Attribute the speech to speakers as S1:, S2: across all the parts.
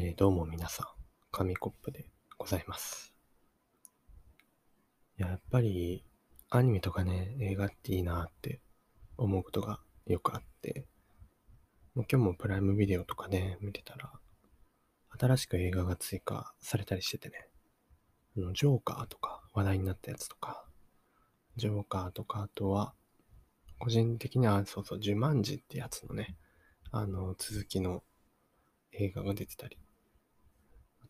S1: えーどうも皆さん、紙コップでございます。や、っぱりアニメとかね、映画っていいなって思うことがよくあって、もう今日もプライムビデオとかね、見てたら、新しく映画が追加されたりしててね、あのジョーカーとか話題になったやつとか、ジョーカーとか、あとは、個人的には、そうそう、ジュマンジってやつのね、あの、続きの映画が出てたり、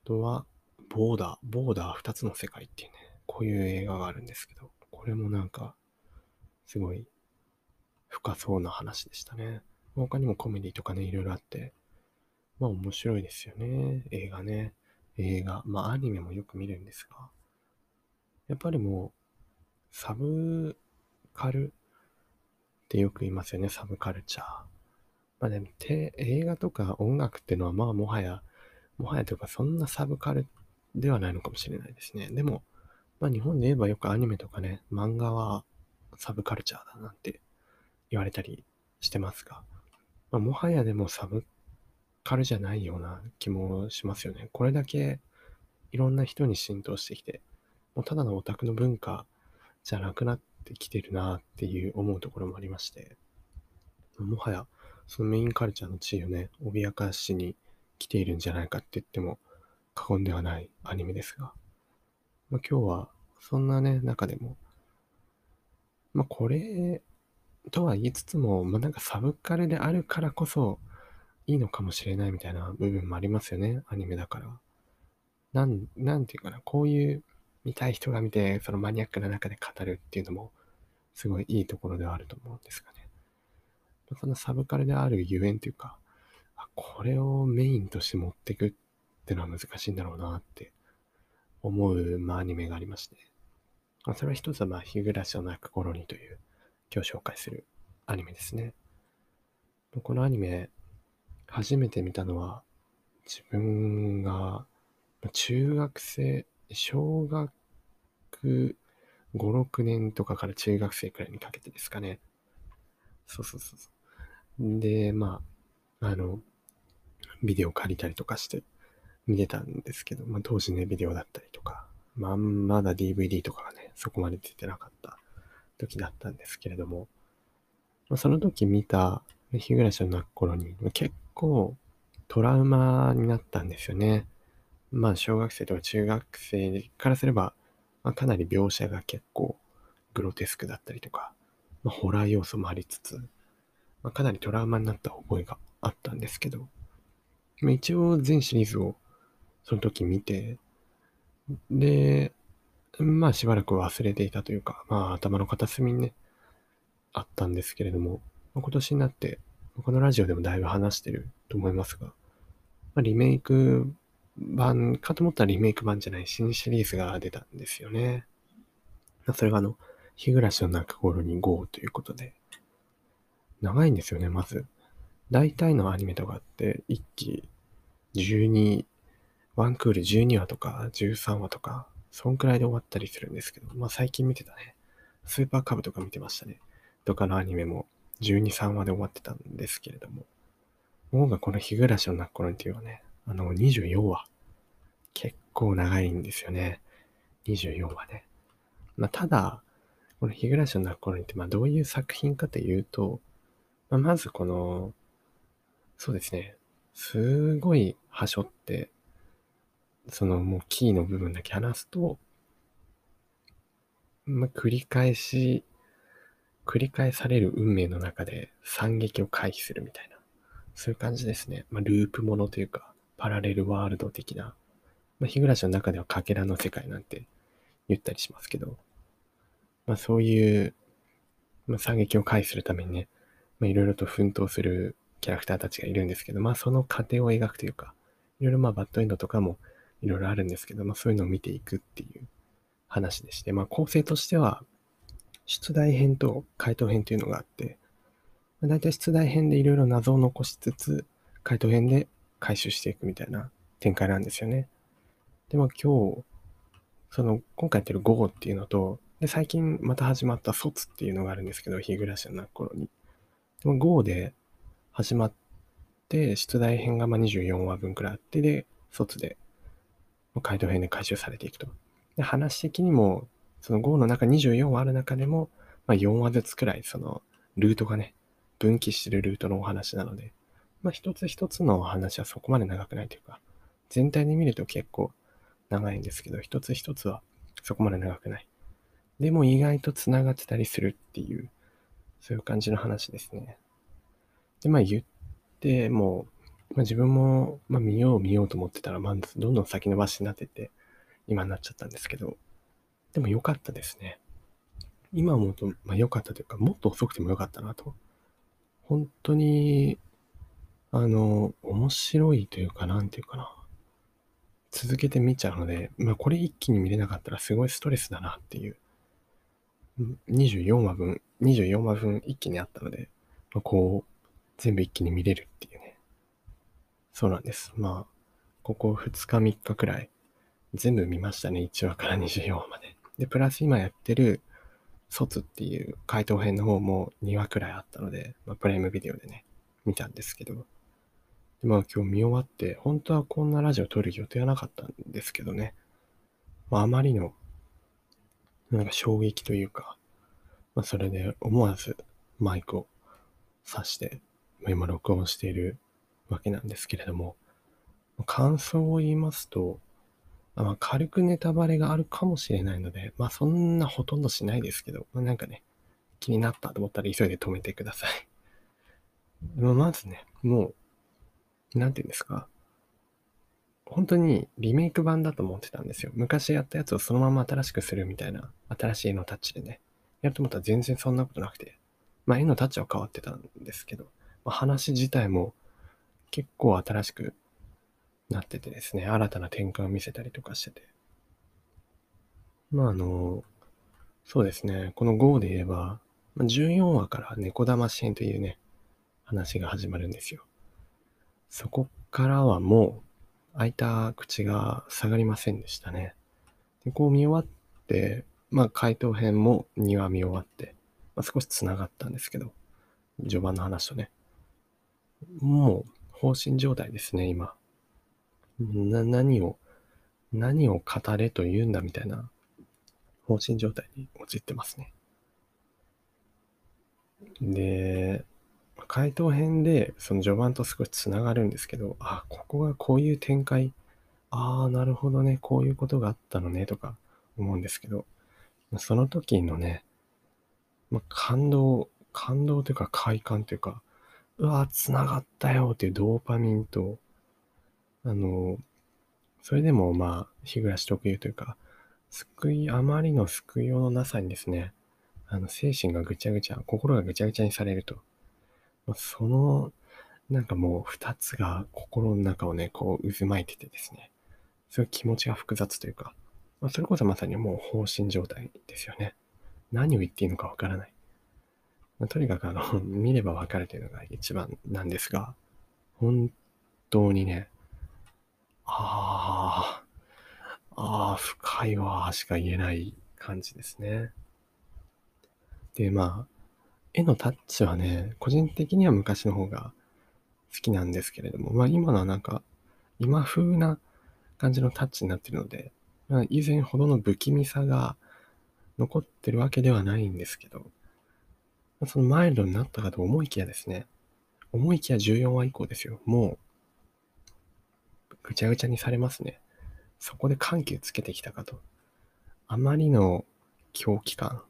S1: とは、ボーダー、ボーダー二つの世界っていうね、こういう映画があるんですけど、これもなんか、すごい深そうな話でしたね。他にもコメディとかね、いろいろあって、まあ面白いですよね。映画ね。映画。まあアニメもよく見るんですが、やっぱりもう、サブカルってよく言いますよね、サブカルチャー。まあでも、映画とか音楽っていうのは、まあもはや、もはやというか、そんなサブカルではないのかもしれないですね。でも、まあ日本で言えばよくアニメとかね、漫画はサブカルチャーだなんて言われたりしてますが、まあ、もはやでもサブカルじゃないような気もしますよね。これだけいろんな人に浸透してきて、もうただのオタクの文化じゃなくなってきてるなっていう思うところもありまして、もはやそのメインカルチャーの地位をね、脅かしに来ているんじゃないかって言っても過言ではないアニメですが、まあ、今日はそんなね、中でも、まあこれとは言いつつも、まあなんかサブカルであるからこそいいのかもしれないみたいな部分もありますよね、アニメだから。なん、なんていうかな、こういう見たい人が見て、そのマニアックな中で語るっていうのも、すごいいいところではあると思うんですがね。そのサブカルであるゆえんというか、これをメインとして持っていくってのは難しいんだろうなって思う、まあ、アニメがありまして。まあ、それは一つは、まあ、日暮らしを泣く頃にという、今日紹介するアニメですね。このアニメ、初めて見たのは、自分が、中学生、小学5、6年とかから中学生くらいにかけてですかね。そうそうそうそう。で、まあ、あの、ビデオ借りたりとかして見てたんですけど、まあ当時ね、ビデオだったりとか、まあまだ DVD とかがね、そこまで出てなかった時だったんですけれども、まあ、その時見た日暮らしの泣く頃に結構トラウマになったんですよね。まあ小学生とか中学生からすれば、まあ、かなり描写が結構グロテスクだったりとか、まあ、ホラー要素もありつつ、まあ、かなりトラウマになった覚えがあったんですけど、一応全シリーズをその時見て、で、まあしばらく忘れていたというか、まあ頭の片隅にね、あったんですけれども、今年になって、このラジオでもだいぶ話してると思いますが、ま、リメイク版かと思ったらリメイク版じゃない新シリーズが出たんですよね。それがあの、日暮らしの泣く頃に GO ということで、長いんですよね、まず。大体のアニメとかって1期12、ワンクール12話とか13話とか、そんくらいで終わったりするんですけど、まあ最近見てたね、スーパーカブとか見てましたね。とかのアニメも12、3話で終わってたんですけれども、もうがこの日暮らしの泣く頃にっていうのはね、あの24話。結構長いんですよね。24話ね。まあただ、この日暮らしの泣く頃にって、まあどういう作品かというと、まあ、まずこの、そうですね、すごい端折って、そのもうキーの部分だけ話すと、まあ、繰り返し、繰り返される運命の中で惨劇を回避するみたいな、そういう感じですね。まあ、ループものというか、パラレルワールド的な、まあ、日暮らしの中ではかけらの世界なんて言ったりしますけど、まあ、そういう、まあ、惨劇を回避するためにね、まあ、いろいろと奮闘するキャラクターたちがいるんですけど、まあその過程を描くというか、いろいろまあバッドエンドとかもいろいろあるんですけど、まあそういうのを見ていくっていう話でして、まあ構成としては、出題編と回答編というのがあって、まあ、大体出題編でいろいろ謎を残しつつ、回答編で回収していくみたいな展開なんですよね。で、まあ今日、その今回やってる午後っていうのと、で、最近また始まった卒っていうのがあるんですけど、日暮らしの頃に。でも GO で始まって、出題編がま24話分くらいあって、で、卒で、回答編で回収されていくと。で話的にも、その Go の中24話ある中でも、まあ、4話ずつくらい、その、ルートがね、分岐してるルートのお話なので、まあ、一つ一つのお話はそこまで長くないというか、全体で見ると結構長いんですけど、一つ一つはそこまで長くない。でも意外と繋がってたりするっていう、そういう感じの話ですね。で、まあ言ってもう、まあ、自分も、まあ、見よう見ようと思ってたら、まあ、どんどん先延ばしになってて、今になっちゃったんですけど、でも良かったですね。今思うと、まあ良かったというか、もっと遅くても良かったなと。本当に、あの、面白いというか、なんていうかな。続けて見ちゃうので、まあこれ一気に見れなかったらすごいストレスだなっていう。24話分、24話分一気にあったので、まあ、こう、全部一気に見れるっていうね。そうなんです。まあ、ここ2日3日くらい、全部見ましたね。1話から24話まで。で、プラス今やってる、卒っていう回答編の方も2話くらいあったので、まあ、プライムビデオでね、見たんですけど、でまあ今日見終わって、本当はこんなラジオ撮る予定はなかったんですけどね、まああまりの、なんか衝撃というか、まあそれで思わずマイクを挿して、今録音しているわけなんですけれども、感想を言いますと、まあ、軽くネタバレがあるかもしれないので、まあそんなほとんどしないですけど、まあ、なんかね、気になったと思ったら急いで止めてください。ままずね、もう、なんて言うんですか？本当にリメイク版だと思ってたんですよ。昔やったやつをそのまま新しくするみたいな、新しい絵のタッチでね。やると思ったら全然そんなことなくて。まあ絵のタッチは変わってたんですけど、話自体も結構新しくなっててですね、新たな展開を見せたりとかしてて。まああの、そうですね、この GO で言えば、14話から猫騙し編というね、話が始まるんですよ。そこからはもう、開いた口が下がりませんでしたね。でこう見終わって、まあ回答編も2話見終わって、まあ、少し繋がったんですけど、序盤の話とね。もう、放心状態ですね、今。な、何を、何を語れと言うんだみたいな方針状態に陥ってますね。で、回答編でその序盤と少しつながるんですけど、あ、ここがこういう展開、ああ、なるほどね、こういうことがあったのね、とか思うんですけど、その時のね、ま感動、感動というか快感というか、うわ、繋がったよっていうドーパミンと、あの、それでもまあ、日暮らし特有というか、救い、あまりの救いようのなさにですね、あの、精神がぐちゃぐちゃ、心がぐちゃぐちゃにされると。その、なんかもう二つが心の中をね、こう渦巻いててですね、すごい気持ちが複雑というか、まあ、それこそまさにもう放心状態ですよね。何を言っていいのかわからない。まあ、とにかくあの、見ればわかるというのが一番なんですが、本当にね、ああ、ああ、深いわ、しか言えない感じですね。で、まあ、絵のタッチはね、個人的には昔の方が好きなんですけれども、まあ今のはなんか、今風な感じのタッチになってるので、まあ、以前ほどの不気味さが残ってるわけではないんですけど、そのマイルドになったかと思いきやですね、思いきや14話以降ですよ。もうぐちゃぐちゃにされますね。そこで緩急つけてきたかと。あまりの狂気感。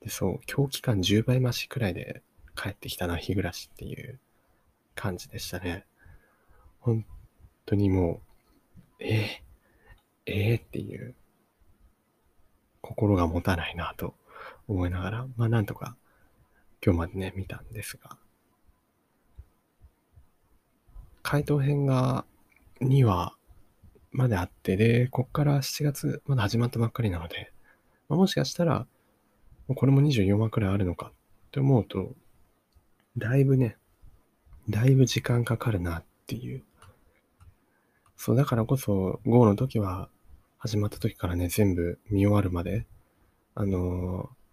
S1: で、そう、狂気感10倍増しくらいで帰ってきたな、日暮らしっていう感じでしたね。本当にもう、えー、えー、っていう、心が持たないなと思いながら、まあなんとか今日までね、見たんですが、回答編が2話まであって、で、こっから7月、まだ始まったばっかりなので、まあ、もしかしたら、これも24話くらいあるのかって思うと、だいぶね、だいぶ時間かかるなっていう。そう、だからこそ、GO の時は、始まった時からね、全部見終わるまで、あのー、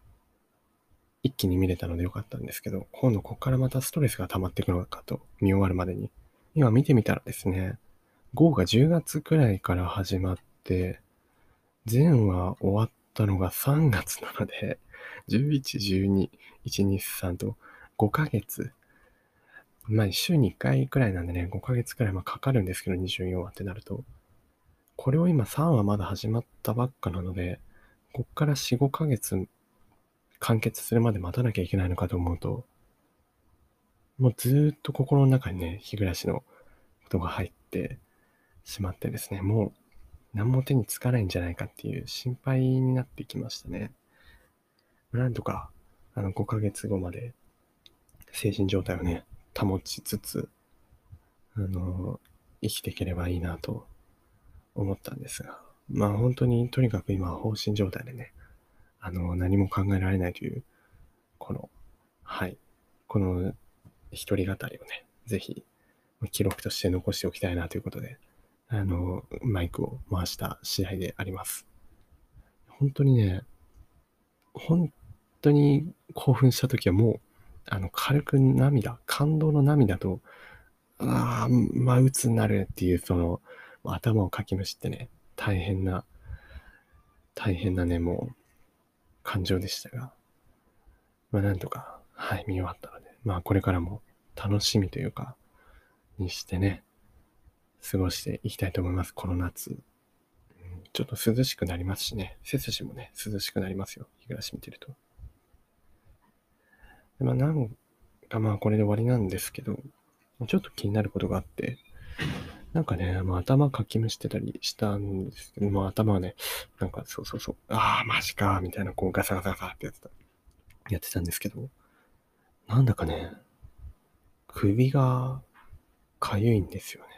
S1: 一気に見れたのでよかったんですけど、今度こっからまたストレスが溜まっていくのかと、見終わるまでに。今見てみたらですね、GO が10月くらいから始まって、全話終わったのが3月なので、11、12、1、2、3と5ヶ月。まあ、週に1回くらいなんでね、5ヶ月くらいまかかるんですけど、24話ってなると。これを今3話まだ始まったばっかなので、こっから4、5ヶ月完結するまで待たなきゃいけないのかと思うと、もうずっと心の中にね、日暮らしのことが入ってしまってですね、もう何も手につかないんじゃないかっていう心配になってきましたね。なんとか、あの、5ヶ月後まで精神状態をね、保ちつつ、あの、生きていければいいなと思ったんですが、まあ本当にとにかく今は放心状態でね、あの、何も考えられないという、この、はい、この一人語りをね、ぜひ記録として残しておきたいなということで、あの、マイクを回した試合であります。本当にね、本当に興奮した時はもう、あの、軽く涙、感動の涙と、ああ、まあ、鬱になるっていう、その、頭をかきむしってね、大変な、大変なね、もう、感情でしたが、まあなんとか、はい、見終わったので、まあこれからも楽しみというか、にしてね、過ごしていきたいと思います、この夏。ちょっと涼しくなりますしね、背筋もね、涼しくなりますよ、日暮らし見てると。まあなんかまあこれで終わりなんですけど、ちょっと気になることがあって、なんかね、まあ、頭かきむしてたりしたんですけど、まあ、頭はね、なんかそうそうそう、ああ、マジか、みたいな、こうガサガサガサってやってた、やってたんですけど、なんだかね、首が痒いんですよね。